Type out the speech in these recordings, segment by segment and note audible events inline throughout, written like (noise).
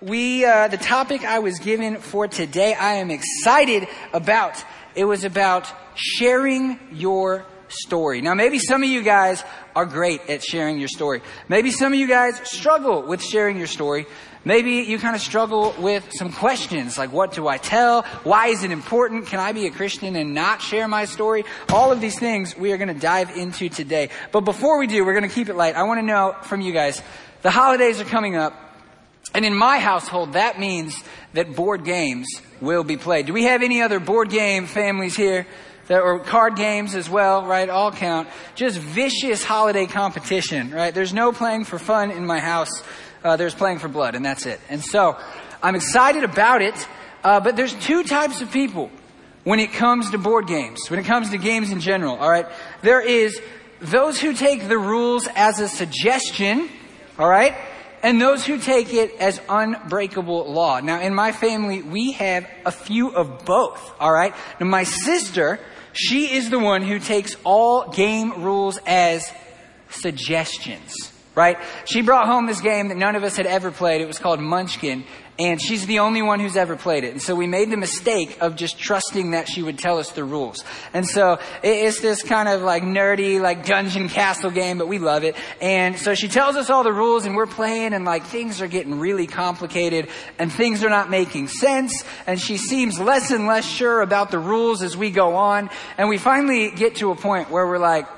we, uh, the topic I was given for today, I am excited about. It was about sharing your story. Now, maybe some of you guys are great at sharing your story. Maybe some of you guys struggle with sharing your story. Maybe you kind of struggle with some questions like, what do I tell? Why is it important? Can I be a Christian and not share my story? All of these things we are going to dive into today. But before we do, we're going to keep it light. I want to know from you guys, the holidays are coming up. And in my household, that means that board games will be played. Do we have any other board game families here? That, or card games as well, right? All count. Just vicious holiday competition, right? There's no playing for fun in my house. Uh, there's playing for blood, and that's it. And so, I'm excited about it, uh, but there's two types of people when it comes to board games, when it comes to games in general, alright? There is those who take the rules as a suggestion, alright? And those who take it as unbreakable law. Now, in my family, we have a few of both, alright? Now, my sister, she is the one who takes all game rules as suggestions right? She brought home this game that none of us had ever played. It was called Munchkin, and she's the only one who's ever played it. And so we made the mistake of just trusting that she would tell us the rules. And so it's this kind of like nerdy, like dungeon castle game, but we love it. And so she tells us all the rules and we're playing and like things are getting really complicated and things are not making sense. And she seems less and less sure about the rules as we go on. And we finally get to a point where we're like,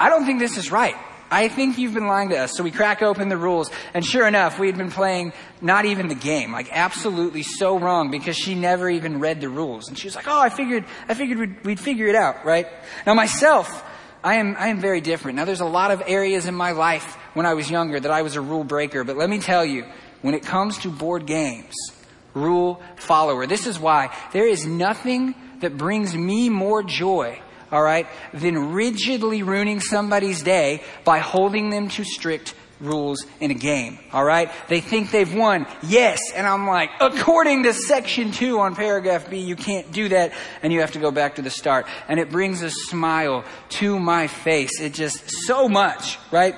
I don't think this is right. I think you've been lying to us. So we crack open the rules, and sure enough, we had been playing not even the game, like absolutely so wrong because she never even read the rules. And she was like, "Oh, I figured, I figured we'd, we'd figure it out, right?" Now myself, I am, I am very different. Now there's a lot of areas in my life when I was younger that I was a rule breaker, but let me tell you, when it comes to board games, rule follower. This is why there is nothing that brings me more joy all right, than rigidly ruining somebody's day by holding them to strict rules in a game. All right? They think they've won. Yes. And I'm like, according to section two on paragraph B, you can't do that. And you have to go back to the start. And it brings a smile to my face. It just so much, right?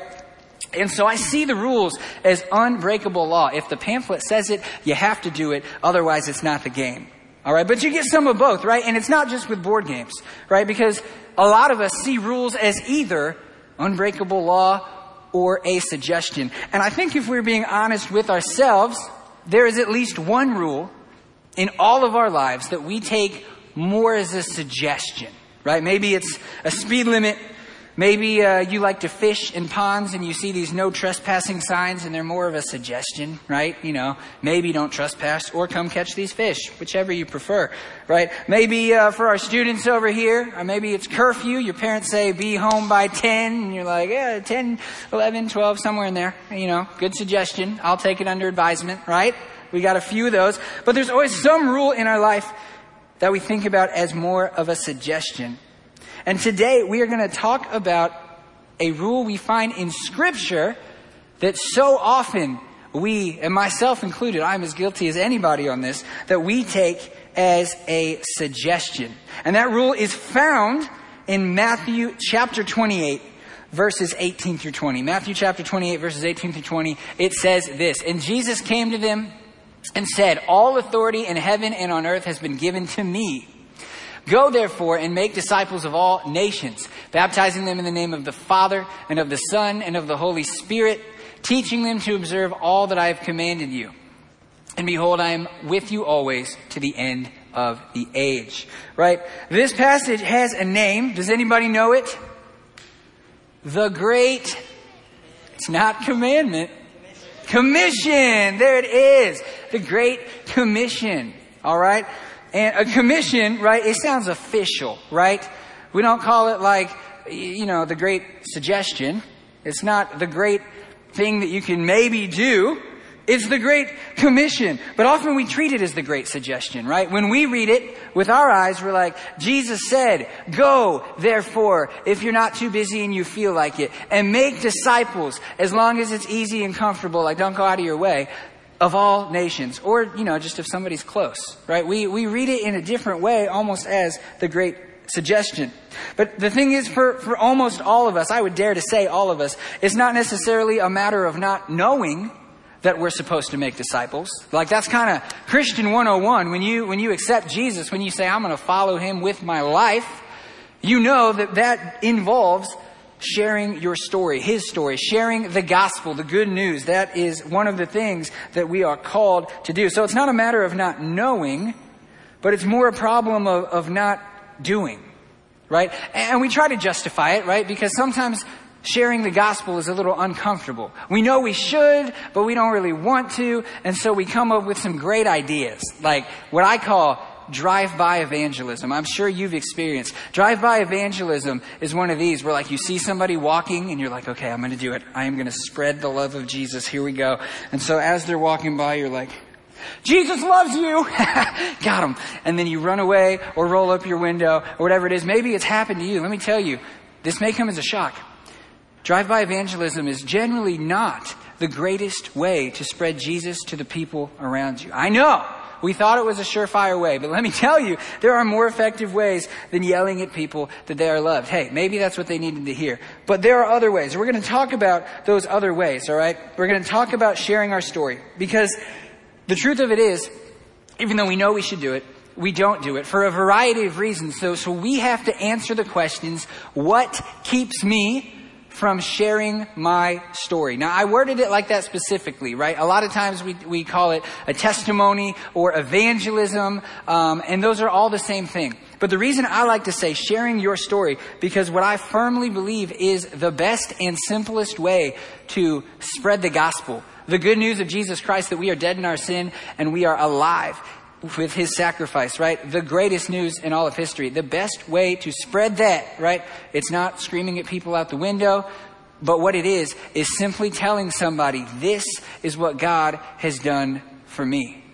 And so I see the rules as unbreakable law. If the pamphlet says it, you have to do it. Otherwise, it's not the game. All right, but you get some of both, right? And it's not just with board games, right? Because a lot of us see rules as either unbreakable law or a suggestion. And I think if we're being honest with ourselves, there is at least one rule in all of our lives that we take more as a suggestion, right? Maybe it's a speed limit Maybe uh, you like to fish in ponds and you see these no trespassing signs and they're more of a suggestion, right? You know, maybe don't trespass or come catch these fish, whichever you prefer, right? Maybe uh, for our students over here, or maybe it's curfew. Your parents say be home by 10 and you're like, yeah, 10, 11, 12, somewhere in there. You know, good suggestion. I'll take it under advisement, right? We got a few of those. But there's always some rule in our life that we think about as more of a suggestion. And today we are going to talk about a rule we find in scripture that so often we, and myself included, I'm as guilty as anybody on this, that we take as a suggestion. And that rule is found in Matthew chapter 28, verses 18 through 20. Matthew chapter 28, verses 18 through 20. It says this, And Jesus came to them and said, All authority in heaven and on earth has been given to me. Go therefore and make disciples of all nations, baptizing them in the name of the Father and of the Son and of the Holy Spirit, teaching them to observe all that I have commanded you. And behold, I am with you always to the end of the age. Right? This passage has a name. Does anybody know it? The Great, it's not commandment. Commission. There it is. The Great Commission. All right? And a commission, right, it sounds official, right? We don't call it like, you know, the great suggestion. It's not the great thing that you can maybe do. It's the Great Commission. But often we treat it as the Great Suggestion, right? When we read it with our eyes, we're like, Jesus said, go, therefore, if you're not too busy and you feel like it, and make disciples as long as it's easy and comfortable, like don't go out of your way of all nations, or, you know, just if somebody's close, right? We, we read it in a different way, almost as the great suggestion. But the thing is, for, for almost all of us, I would dare to say all of us, it's not necessarily a matter of not knowing that we're supposed to make disciples. Like that's kind of Christian 101. When you, when you accept Jesus, when you say, I'm going to follow him with my life, you know that that involves sharing your story, his story, sharing the gospel, the good news. That is one of the things that we are called to do. So it's not a matter of not knowing, but it's more a problem of, of not doing, right? And we try to justify it, right? Because sometimes sharing the gospel is a little uncomfortable. We know we should, but we don't really want to, and so we come up with some great ideas, like what I call drive-by evangelism. I'm sure you've experienced. Drive-by evangelism is one of these where like you see somebody walking and you're like, okay, I'm going to do it. I am going to spread the love of Jesus. Here we go. And so as they're walking by, you're like, Jesus loves you. (laughs) Got him. And then you run away or roll up your window or whatever it is. Maybe it's happened to you. Let me tell you, this may come as a shock. Drive-by evangelism is generally not the greatest way to spread Jesus to the people around you. I know. We thought it was a surefire way, but let me (laughs) tell you, there are more effective ways than yelling at people that they are loved. Hey, maybe that's what they needed to hear. But there are other ways. We're going to talk about those other ways, alright? We're going to talk about sharing our story. Because the truth of it is, even though we know we should do it, we don't do it for a variety of reasons. So, so we have to answer the questions, what keeps me from sharing my story. Now, I worded it like that specifically, right? A lot of times we, we call it a testimony or evangelism, um, and those are all the same thing. But the reason I like to say sharing your story, because what I firmly believe is the best and simplest way to spread the gospel. The good news of Jesus Christ that we are dead in our sin and we are alive with his sacrifice, right? The greatest news in all of history. The best way to spread that, right? It's not screaming at people out the window, but what it is, is simply telling somebody, this is what God has done for me.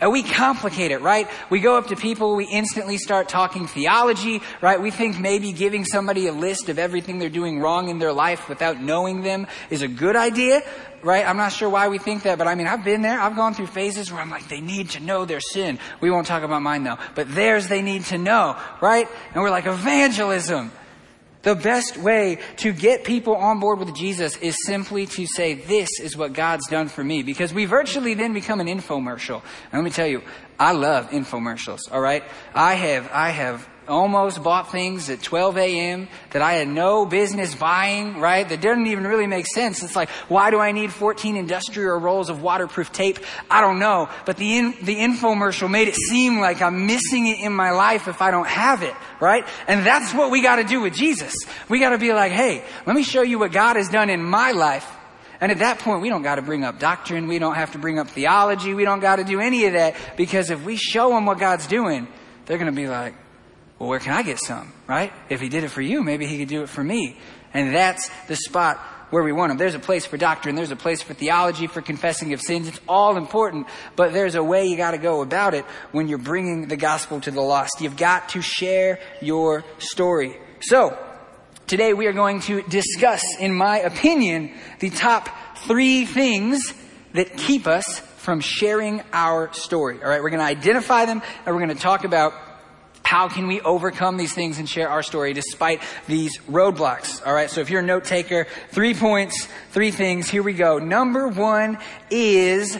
And we complicate it, right? We go up to people, we instantly start talking theology, right? We think maybe giving somebody a list of everything they're doing wrong in their life without knowing them is a good idea, right? I'm not sure why we think that, but I mean, I've been there. I've gone through phases where I'm like, they need to know their sin. We won't talk about mine though, but theirs they need to know, right? And we're like, evangelism. The best way to get people on board with Jesus is simply to say, this is what God's done for me. Because we virtually then become an infomercial. And let me tell you, I love infomercials, alright? I have, I have almost bought things at 12 a.m. that I had no business buying, right? That didn't even really make sense. It's like, why do I need 14 industrial rolls of waterproof tape? I don't know. But the, in, the infomercial made it seem like I'm missing it in my life if I don't have it, right? And that's what we gotta do with Jesus. We gotta be like, hey, let me show you what God has done in my life. And at that point, we don't got to bring up doctrine. We don't have to bring up theology. We don't got to do any of that because if we show them what God's doing, they're going to be like, well, where can I get some, right? If he did it for you, maybe he could do it for me. And that's the spot where we want him. There's a place for doctrine. There's a place for theology, for confessing of sins. It's all important, but there's a way you gotta go about it when you're bringing the gospel to the lost. You've got to share your story. So, today we are going to discuss, in my opinion, the top three things that keep us from sharing our story. Alright, we're gonna identify them and we're gonna talk about how can we overcome these things and share our story despite these roadblocks? All right. So if you're a note taker, three points, three things. Here we go. Number one is,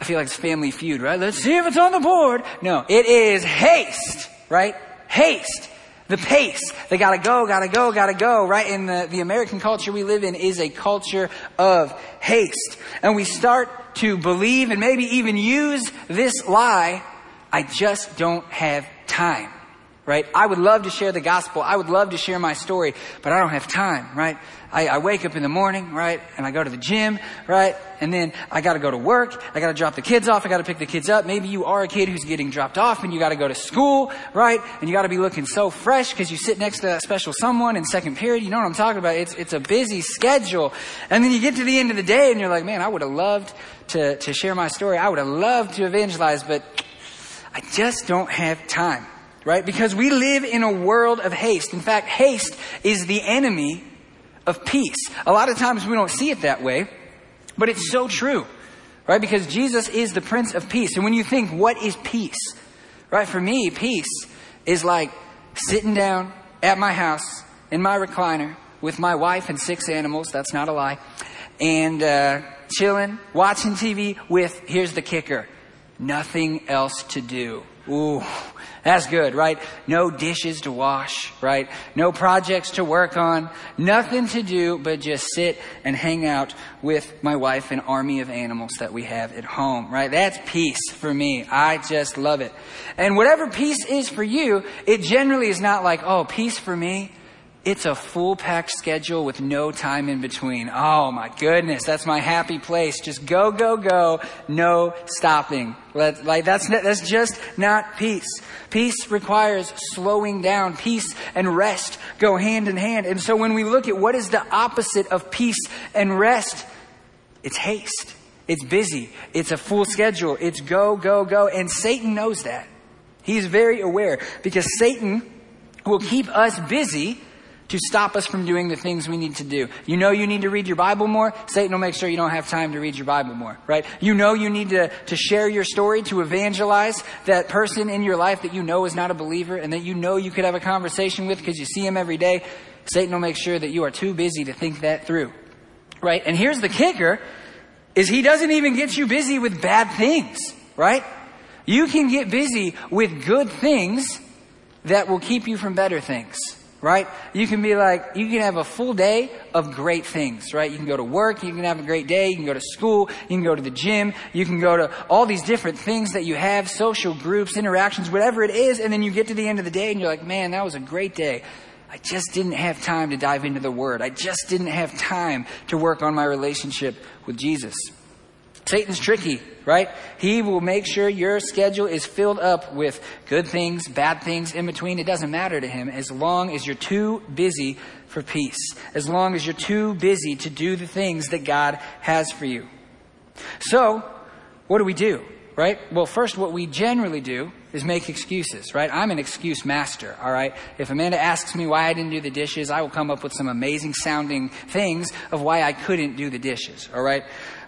I feel like it's family feud, right? Let's see if it's on the board. No, it is haste, right? Haste. The pace. They gotta go, gotta go, gotta go, right? In the, the American culture we live in is a culture of haste. And we start to believe and maybe even use this lie, I just don't have time, right? I would love to share the gospel. I would love to share my story, but I don't have time, right? I, I wake up in the morning, right? And I go to the gym, right? And then I gotta go to work. I gotta drop the kids off. I gotta pick the kids up. Maybe you are a kid who's getting dropped off and you gotta go to school, right? And you gotta be looking so fresh because you sit next to a special someone in second period. You know what I'm talking about? It's, it's a busy schedule. And then you get to the end of the day and you're like, man, I would have loved to, to share my story. I would have loved to evangelize, but I just don't have time, right? Because we live in a world of haste. In fact, haste is the enemy of peace. A lot of times we don't see it that way, but it's so true, right? Because Jesus is the Prince of Peace. And when you think, what is peace? Right? For me, peace is like sitting down at my house in my recliner with my wife and six animals. That's not a lie. And, uh, chilling, watching TV with, here's the kicker, nothing else to do. Ooh, that's good, right? No dishes to wash, right? No projects to work on. Nothing to do but just sit and hang out with my wife and army of animals that we have at home, right? That's peace for me. I just love it. And whatever peace is for you, it generally is not like, oh, peace for me. It's a full packed schedule with no time in between. Oh my goodness, that's my happy place. Just go, go, go, no stopping. Let, like that's that's just not peace. Peace requires slowing down. Peace and rest go hand in hand. And so when we look at what is the opposite of peace and rest, it's haste. It's busy. It's a full schedule. It's go, go, go. And Satan knows that. He's very aware because Satan will keep us busy to stop us from doing the things we need to do. You know you need to read your Bible more, Satan will make sure you don't have time to read your Bible more, right? You know you need to, to share your story, to evangelize that person in your life that you know is not a believer and that you know you could have a conversation with because you see him every day. Satan will make sure that you are too busy to think that through, right? And here's the kicker, is he doesn't even get you busy with bad things, right? You can get busy with good things that will keep you from better things right? You can be like, you can have a full day of great things, right? You can go to work, you can have a great day, you can go to school, you can go to the gym, you can go to all these different things that you have, social groups, interactions, whatever it is, and then you get to the end of the day and you're like, man, that was a great day. I just didn't have time to dive into the Word. I just didn't have time to work on my relationship with Jesus. Satan's tricky, right? He will make sure your schedule is filled up with good things, bad things in between. It doesn't matter to him as long as you're too busy for peace, as long as you're too busy to do the things that God has for you. So, what do we do, right? Well, first, what we generally do is make excuses, right? I'm an excuse master, all right? If Amanda asks me why I didn't do the dishes, I will come up with some amazing sounding things of why I couldn't do the dishes, all right?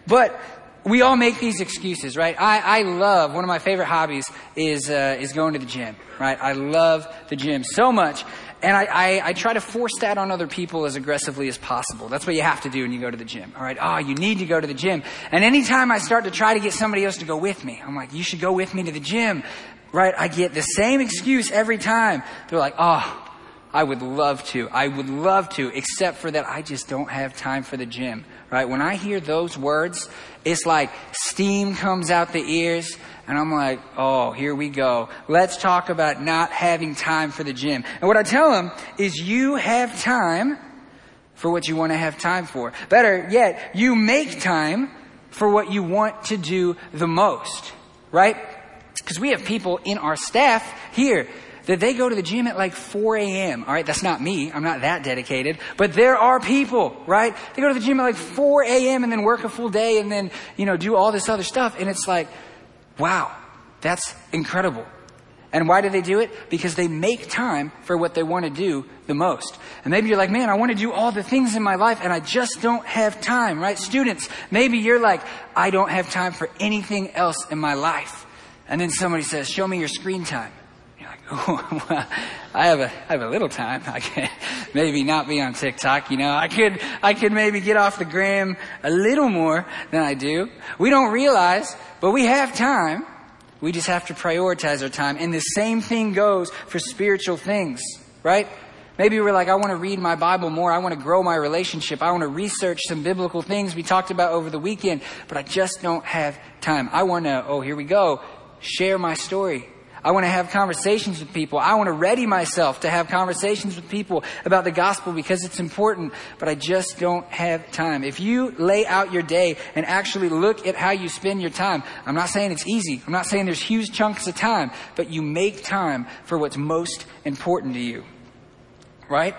But we all make these excuses, right? I, I love, one of my favorite hobbies is, uh, is going to the gym, right? I love the gym so much. And I, I, I, try to force that on other people as aggressively as possible. That's what you have to do when you go to the gym. All right. Oh, you need to go to the gym. And anytime I start to try to get somebody else to go with me, I'm like, you should go with me to the gym. Right. I get the same excuse every time. They're like, oh, I would love to. I would love to, except for that I just don't have time for the gym. Right? When I hear those words, it's like steam comes out the ears, and I'm like, oh, here we go. Let's talk about not having time for the gym. And what I tell them is you have time for what you want to have time for. Better yet, you make time for what you want to do the most. Right? Because we have people in our staff here that they go to the gym at like 4 a.m. All right, that's not me. I'm not that dedicated. But there are people, right? They go to the gym at like 4 a.m. and then work a full day and then, you know, do all this other stuff. And it's like, wow, that's incredible. And why do they do it? Because they make time for what they want to do the most. And maybe you're like, man, I want to do all the things in my life and I just don't have time, right? Students, maybe you're like, I don't have time for anything else in my life. And then somebody says, show me your screen time. (laughs) I have a I have a little time. (laughs) I can maybe not be on TikTok. You know, I could I could maybe get off the gram a little more than I do. We don't realize, but we have time. We just have to prioritize our time. And the same thing goes for spiritual things, right? Maybe we're like, I want to read my Bible more. I want to grow my relationship. I want to research some biblical things we talked about over the weekend, but I just don't have time. I want to, oh, here we go, share my story I want to have conversations with people. I want to ready myself to have conversations with people about the gospel because it's important, but I just don't have time. If you lay out your day and actually look at how you spend your time, I'm not saying it's easy. I'm not saying there's huge chunks of time, but you make time for what's most important to you. Right?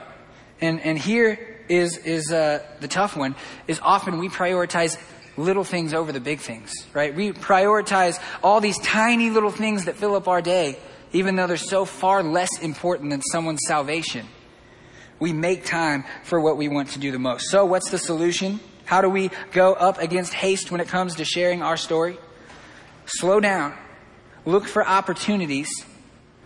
And, and here is, is, uh, the tough one is often we prioritize little things over the big things, right? We prioritize all these tiny little things that fill up our day, even though they're so far less important than someone's salvation. We make time for what we want to do the most. So, what's the solution? How do we go up against haste when it comes to sharing our story? Slow down. Look for opportunities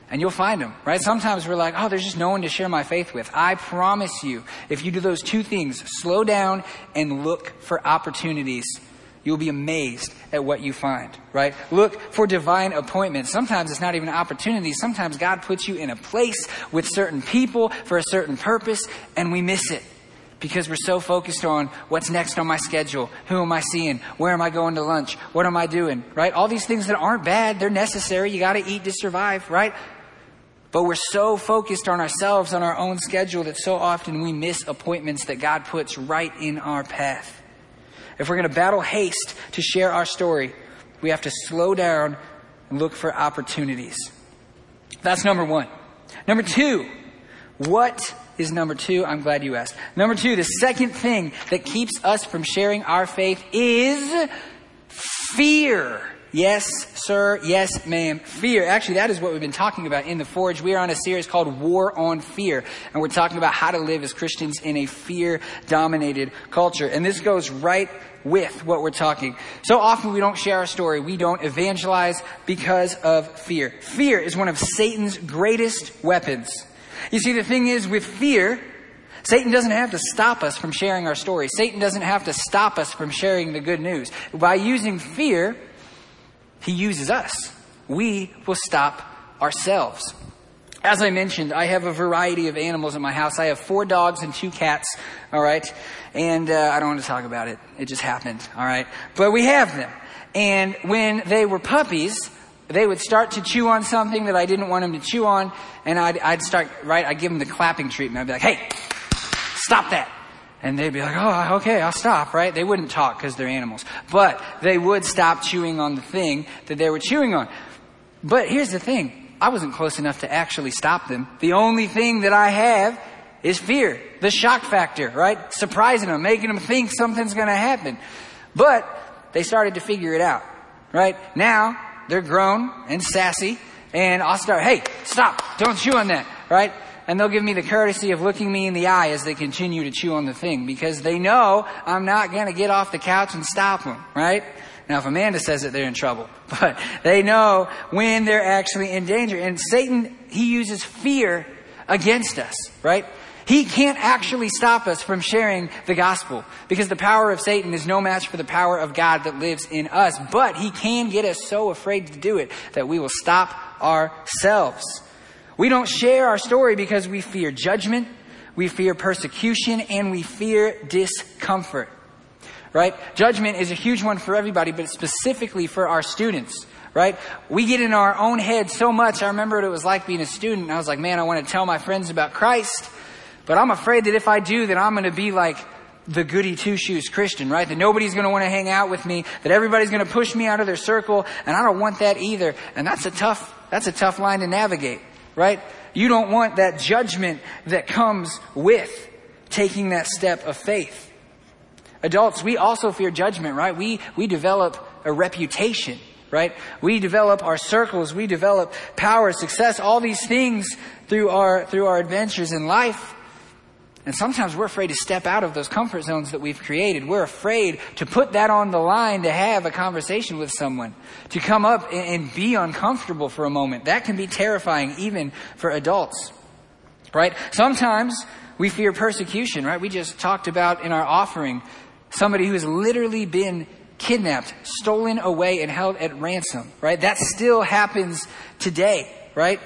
and you'll find them, right? Sometimes we're like, oh, there's just no one to share my faith with. I promise you, if you do those two things, slow down and look for opportunities, You'll be amazed at what you find, right? Look for divine appointments. Sometimes it's not even an opportunity. Sometimes God puts you in a place with certain people for a certain purpose and we miss it because we're so focused on what's next on my schedule. Who am I seeing? Where am I going to lunch? What am I doing? Right? All these things that aren't bad, they're necessary. You got to eat to survive, right? But we're so focused on ourselves, on our own schedule, that so often we miss appointments that God puts right in our path. If we're going to battle haste to share our story, we have to slow down and look for opportunities. That's number one. Number two, what is number two. I'm glad you asked. Number two, the second thing that keeps us from sharing our faith is fear. Yes, sir. Yes, ma'am. Fear. Actually, that is what we've been talking about in the Forge. We are on a series called War on Fear. And we're talking about how to live as Christians in a fear dominated culture. And this goes right with what we're talking. So often we don't share our story. We don't evangelize because of fear. Fear is one of Satan's greatest weapons. You see, the thing is with fear, Satan doesn't have to stop us from sharing our story. Satan doesn't have to stop us from sharing the good news. By using fear, he uses us. We will stop ourselves. As I mentioned, I have a variety of animals in my house. I have four dogs and two cats, all right? And uh, I don't want to talk about it. It just happened, all right? But we have them. And when they were puppies, they would start to chew on something that I didn't want them to chew on, and I'd, I'd start, right, I'd give them the clapping treatment. I'd be like, hey, stop that. And they'd be like, oh, okay, I'll stop, right? They wouldn't talk because they're animals. But they would stop chewing on the thing that they were chewing on. But here's the thing. I wasn't close enough to actually stop them. The only thing that I have is fear. The shock factor, right? Surprising them, making them think something's gonna happen. But they started to figure it out, right? Now, they're grown and sassy, and I'll start, hey, stop, don't chew on that, right? And they'll give me the courtesy of looking me in the eye as they continue to chew on the thing because they know I'm not going to get off the couch and stop them, right? Now, if Amanda says it, they're in trouble. (laughs) But they know when they're actually in danger. And Satan, he uses fear against us, right? He can't actually stop us from sharing the gospel because the power of Satan is no match for the power of God that lives in us. But he can get us so afraid to do it that we will stop ourselves. We don't share our story because we fear judgment, we fear persecution, and we fear discomfort. Right? Judgment is a huge one for everybody, but specifically for our students right? We get in our own head so much. I remember what it was like being a student. I was like, man, I want to tell my friends about Christ. But I'm afraid that if I do, that I'm going to be like the goody two shoes Christian, right? That nobody's going to want to hang out with me, that everybody's going to push me out of their circle, and I don't want that either. And that's a tough, that's a tough line to navigate, right? You don't want that judgment that comes with taking that step of faith. Adults, we also fear judgment, right? We, we develop a reputation, right? We develop our circles, we develop power, success, all these things through our, through our adventures in life. And sometimes we're afraid to step out of those comfort zones that we've created. We're afraid to put that on the line to have a conversation with someone, to come up and be uncomfortable for a moment. That can be terrifying even for adults, right? Sometimes we fear persecution, right? We just talked about in our offering somebody who has literally been kidnapped, stolen away, and held at ransom, right? That still happens today, right?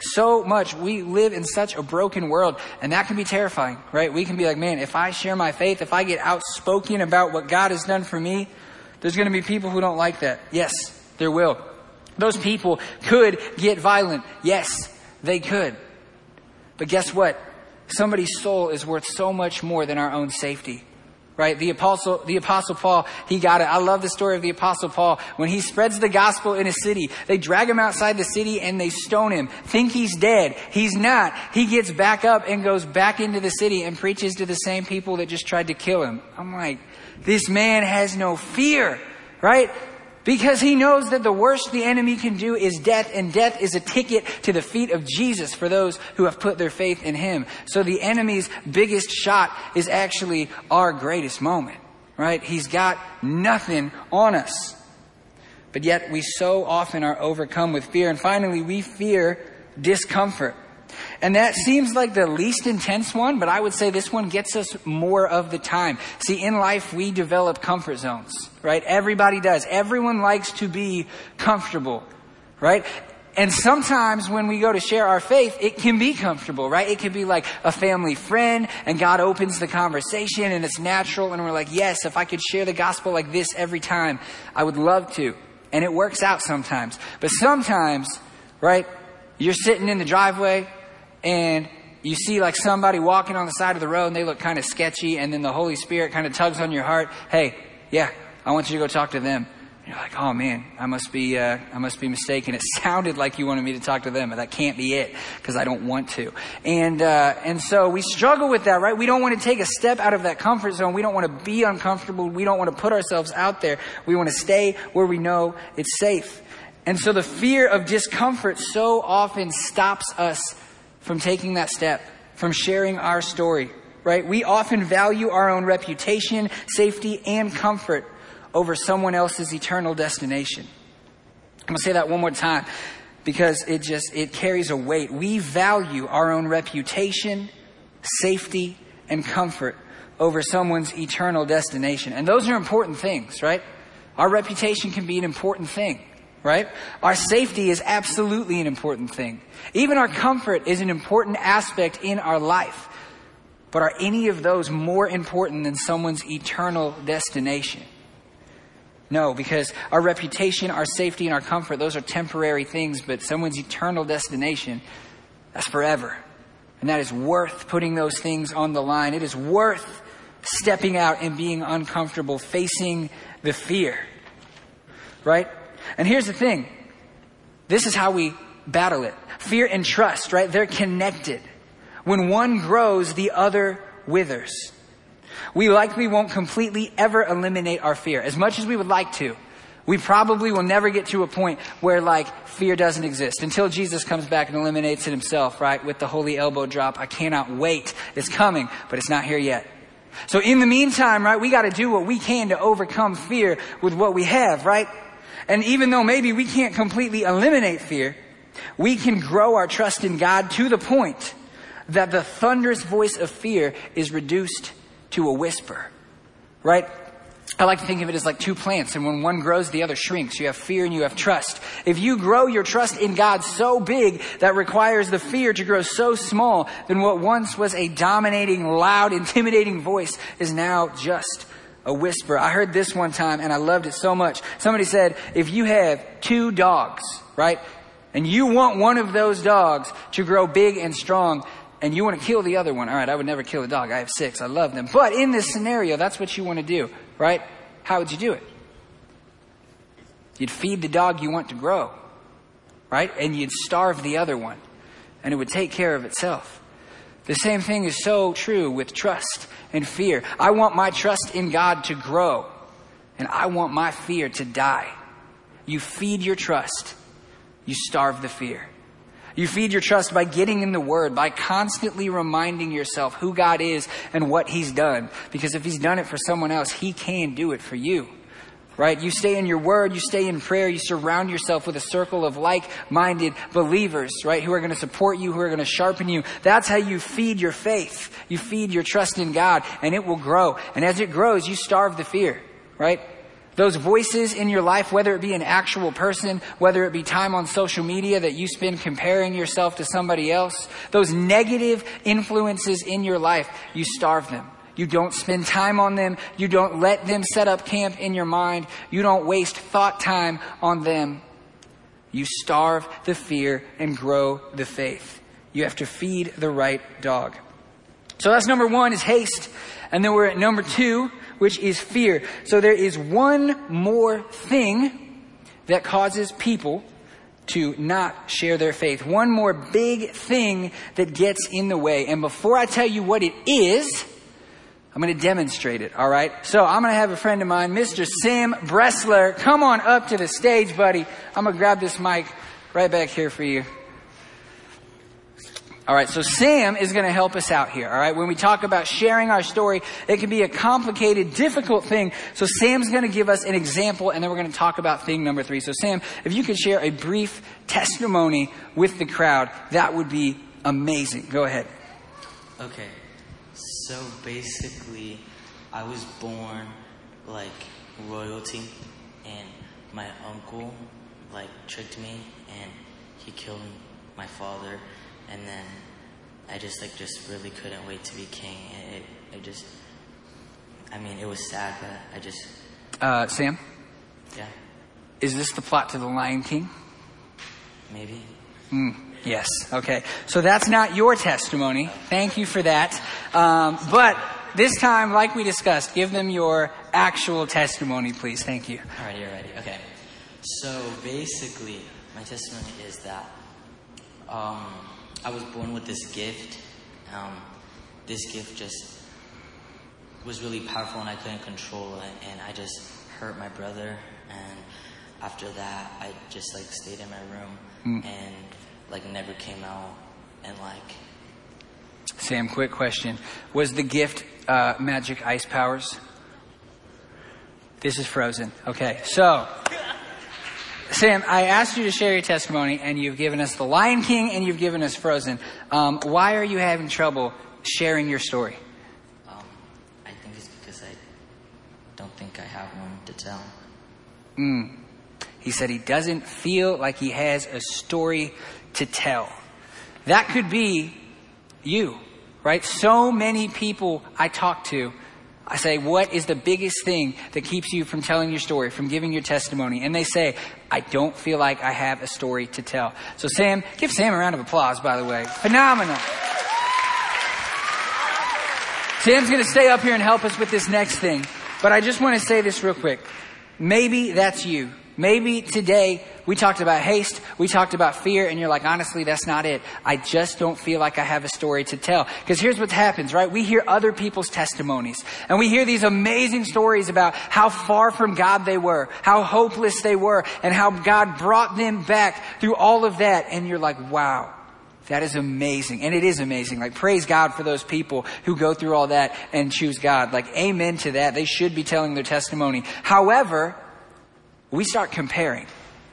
So much. We live in such a broken world, and that can be terrifying, right? We can be like, man, if I share my faith, if I get outspoken about what God has done for me, there's going to be people who don't like that. Yes, there will. Those people could get violent. Yes, they could. But guess what? Somebody's soul is worth so much more than our own safety right? The apostle, the apostle Paul, he got it. I love the story of the apostle Paul. When he spreads the gospel in a city, they drag him outside the city and they stone him. Think he's dead. He's not. He gets back up and goes back into the city and preaches to the same people that just tried to kill him. I'm like, this man has no fear, right? Because he knows that the worst the enemy can do is death, and death is a ticket to the feet of Jesus for those who have put their faith in him. So the enemy's biggest shot is actually our greatest moment, right? He's got nothing on us. But yet we so often are overcome with fear. And finally, we fear discomfort. And that seems like the least intense one, but I would say this one gets us more of the time. See, in life, we develop comfort zones, right? Everybody does. Everyone likes to be comfortable, right? And sometimes when we go to share our faith, it can be comfortable, right? It can be like a family friend and God opens the conversation and it's natural and we're like, yes, if I could share the gospel like this every time, I would love to. And it works out sometimes. But sometimes, right, you're sitting in the driveway and you see like somebody walking on the side of the road and they look kind of sketchy and then the Holy Spirit kind of tugs on your heart. Hey, yeah, I want you to go talk to them. And you're like, oh man, I must be, uh, I must be mistaken. It (laughs) sounded like you wanted me to talk to them, but that can't be it because I don't want to. And uh, and so we struggle with that, right? We don't want to take a step out of that comfort zone. We don't want to be uncomfortable. We don't want to put ourselves out there. We want to stay where we know it's safe. And so the fear of discomfort so often stops us from taking that step, from sharing our story, right? We often value our own reputation, safety, and comfort over someone else's eternal destination. I'm going to say that one more time because it just it carries a weight. We value our own reputation, safety, and comfort over someone's eternal destination. And those are important things, right? Our reputation can be an important thing, right? Our safety is absolutely an important thing. Even our comfort is an important aspect in our life. But are any of those more important than someone's eternal destination? No, because our reputation, our safety, and our comfort, those are temporary things, but someone's eternal destination, that's forever. And that is worth putting those things on the line. It is worth stepping out and being uncomfortable, facing the fear. Right? And here's the thing. This is how we battle it. Fear and trust, right? They're connected. When one grows, the other withers. We likely won't completely ever eliminate our fear as much as we would like to. We probably will never get to a point where like fear doesn't exist until Jesus comes back and eliminates it himself, right? With the holy elbow drop. I cannot wait. It's coming, but it's not here yet. So in the meantime, right, we gotta do what we can to overcome fear with what we have, right? And even though maybe we can't completely eliminate fear, we can grow our trust in God to the point that the thunderous voice of fear is reduced to a whisper, right? I like to think of it as like two plants, and when one grows, the other shrinks. You have fear and you have trust. If you grow your trust in God so big that requires the fear to grow so small, then what once was a dominating, loud, intimidating voice is now just a whisper. I heard this one time and I loved it so much. Somebody said, if you have two dogs, right, and you want one of those dogs to grow big and strong, and you want to kill the other one. All right, I would never kill a dog. I have six. I love them. But in this scenario, that's what you want to do, right? How would you do it? You'd feed the dog you want to grow, right? And you'd starve the other one, and it would take care of itself. The same thing is so true with trust and fear. I want my trust in God to grow, and I want my fear to die. You feed your trust, you starve the fear. You feed your trust by getting in the Word, by constantly reminding yourself who God is and what He's done. Because if He's done it for someone else, He can do it for you. Right? You stay in your word, you stay in prayer, you surround yourself with a circle of like-minded believers, right? Who are going to support you, who are going to sharpen you. That's how you feed your faith. You feed your trust in God, and it will grow. And as it grows, you starve the fear, right? Those voices in your life, whether it be an actual person, whether it be time on social media that you spend comparing yourself to somebody else, those negative influences in your life, you starve them. You don't spend time on them. You don't let them set up camp in your mind. You don't waste thought time on them. You starve the fear and grow the faith. You have to feed the right dog. So that's number one is haste. And then we're at number two, which is fear. So there is one more thing that causes people to not share their faith. One more big thing that gets in the way. And before I tell you what it is, I'm going to demonstrate it, all right? So I'm going to have a friend of mine, Mr. Sam Bressler. Come on up to the stage, buddy. I'm going to grab this mic right back here for you. All right, so Sam is going to help us out here. All right, when we talk about sharing our story, it can be a complicated, difficult thing. So Sam's going to give us an example, and then we're going to talk about thing number three. So Sam, if you could share a brief testimony with the crowd, that would be amazing. Go ahead. Okay, so basically, I was born like royalty, and my uncle like tricked me, and he killed my father, and then I just like just really couldn't wait to be king. It, it, it just, I mean, it was sad, but I just, Uh, Sam, yeah, is this the plot to The Lion King? maybe. Yes. Okay. So that's not your testimony. Thank you for that. Um, but this time, like we discussed, give them your actual testimony, please. Thank you. Alrighty, alrighty. Okay. So basically, my testimony is that um, I was born with this gift. Um, this gift just was really powerful, and I couldn't control it, and I just hurt my brother. And after that, I just like stayed in my room and like never came out, and like Sam, quick question. Was the gift uh, magic ice powers? This is frozen. Okay. So, Sam, I asked you to share your testimony, and you've given us The Lion King and you've given us Frozen. Um, why are you having trouble sharing your story? um, I think it's because I don't think I have one to tell. He said he doesn't feel like he has a story to tell. That could be you, right? So many people I talk to, I say, what is the biggest thing that keeps you from telling your story, from giving your testimony? And they say, I don't feel like I have a story to tell. So Sam, give Sam a round of applause, by the way. Phenomenal. Sam's going to stay up here and help us with this next thing. But I just want to say this real quick. Maybe that's you. Maybe today we talked about haste, we talked about fear, and you're like, honestly, that's not it. I just don't feel like I have a story to tell. Because here's what happens, right? We hear other people's testimonies, and we hear these amazing stories about how far from God they were, how hopeless they were, and how God brought them back through all of that, and you're like, wow. That is amazing. And it is amazing. Like, praise God for those people who go through all that and choose God. Like, amen to that. They should be telling their testimony. However, we start comparing,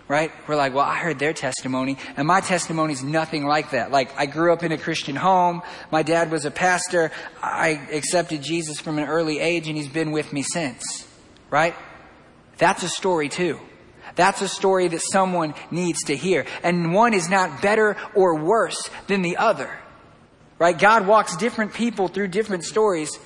right? We're like, well, I heard their testimony, and my testimony is nothing like that. Like, I grew up in a Christian home. My dad was a pastor. I accepted Jesus from an early age, and he's been with me since, right? That's a story too. That's a story that someone needs to hear. And one is not better or worse than the other. Right? God walks different people through different stories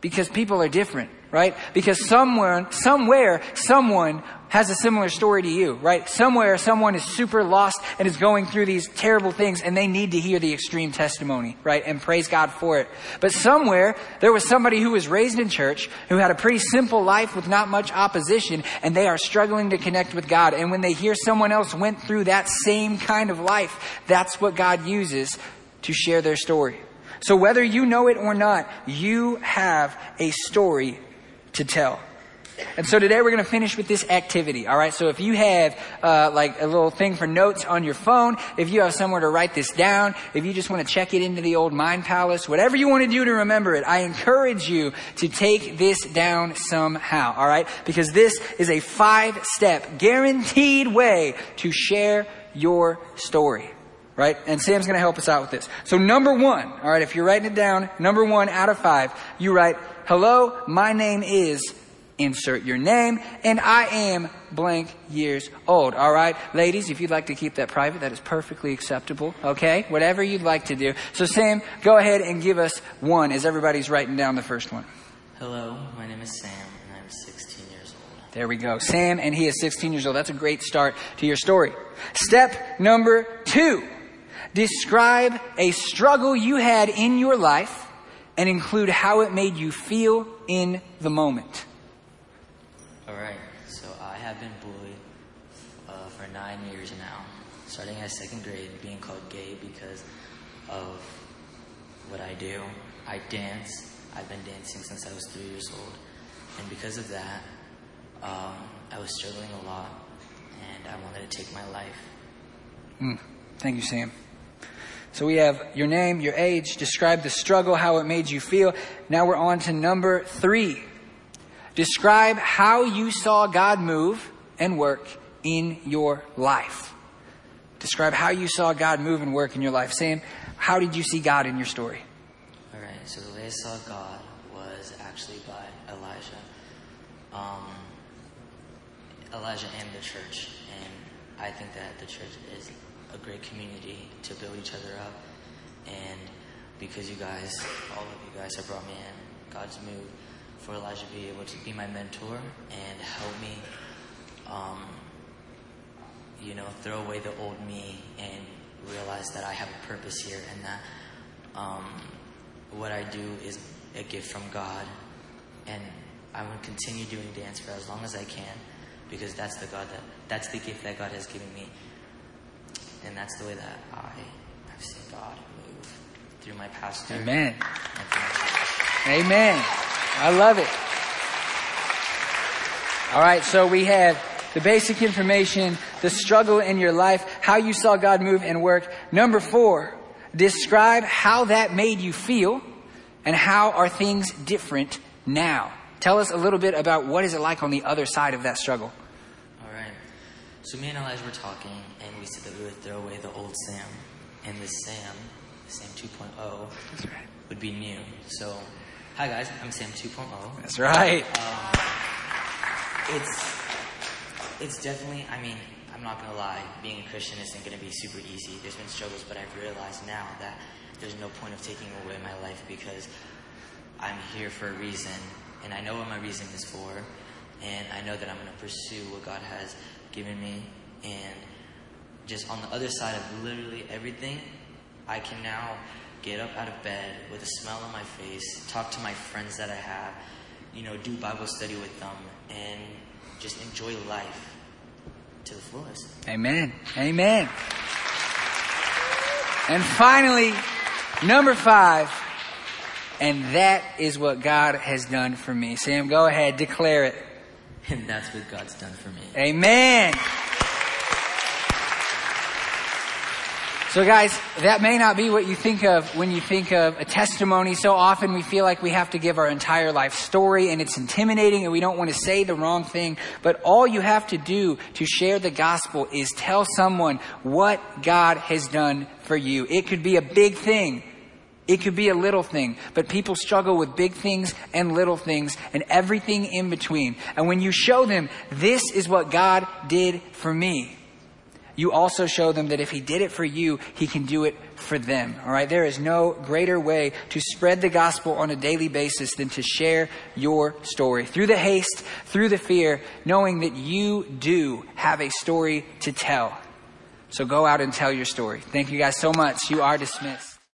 because people are different, right? Because someone, somewhere, someone has a similar story to you, right? Somewhere, someone is super lost and is going through these terrible things and they need to hear the extreme testimony, right? And praise God for it. But somewhere, there was somebody who was raised in church, who had a pretty simple life with not much opposition, and they are struggling to connect with God. And when they hear someone else went through that same kind of life, that's what God uses to share their story. So whether you know it or not, you have a story to tell. And so today we're going to finish with this activity. All right. So if you have uh, like a little thing for notes on your phone, if you have somewhere to write this down, if you just want to check it into the old mind palace, whatever you want to do to remember it, I encourage you to take this down somehow. All right. Because this is a five step guaranteed way to share your story. Right? And Sam's going to help us out with this. So number one, all right, if you're writing it down, number one out of five, you write, hello, my name is insert your name, and I am blank years old. All right, ladies, if you'd like to keep that private, that is perfectly acceptable. Okay, whatever you'd like to do. So, Sam, go ahead and give us one as everybody's writing down the first one. Hello, my name is Sam, and I'm 16 years old. There we go. Sam, and he is 16 years old. That's a great start to your story. Step number two describe a struggle you had in your life and include how it made you feel in the moment. All right, so I have been bullied uh, for nine years now, starting at second grade, being called gay because of what I do. I dance. I've been dancing since I was three years old, and because of that, um, I was struggling a lot, and I wanted to take my life. Thank you, Sam. So we have your name, your age, describe the struggle, how it made you feel. Now we're on to number three. Describe how you saw God move and work in your life. Describe how you saw God move and work in your life. Sam, how did you see God in your story? All right. So the way I saw God was actually by Elijah. Um, Elijah and the church, and I think that the church is a great community to build each other up. And because you guys, all of you guys, have brought me in, God's move for Elijah to be able to be my mentor and help me, um, you know, throw away the old me and realize that I have a purpose here and that um, what I do is a gift from God. And I will continue doing dance for as long as I can because that's the God that that's the gift that God has given me. And that's the way that I have seen God move through my pastor. Amen. and through my church. Amen. I love it. All right, so we have the basic information, the struggle in your life, how you saw God move and work. Number four, describe how that made you feel and how are things different now. Tell us a little bit about what is it like on the other side of that struggle. All right. So me and Elijah were talking, and we said that we would throw away the old Sam, and the Sam, Sam 2.0, That's right. would be new. So, hi guys, I'm Sam oh. 2.0. That's right. Um, it's it's definitely. I mean, I'm not gonna lie. Being a Christian isn't gonna be super easy. There's been struggles, but I've realized now that there's no point of taking away my life because I'm here for a reason, and I know what my reason is for, and I know that I'm gonna pursue what God has given me, and just on the other side of literally everything, I can now get up out of bed with a smile on my face, talk to my friends that I have, you know, do Bible study with them, and just enjoy life to the fullest. Amen. Amen. And finally, number five, and that is what God has done for me. Sam, go ahead, declare it. (laughs) And that's what God's done for me. Amen. So guys, that may not be what you think of when you think of a testimony. So often we feel like we have to give our entire life story and it's intimidating and we don't want to say the wrong thing. But all you have to do to share the gospel is tell someone what God has done for you. It could be a big thing. It could be a little thing, but people struggle with big things and little things and everything in between. And when you show them, this is what God did for me, you also show them that if He did it for you, He can do it for them. All right? There is no greater way to spread the gospel on a daily basis than to share your story. Through the haste, through the fear, knowing that you do have a story to tell. So go out and tell your story. Thank you guys so much. You are dismissed.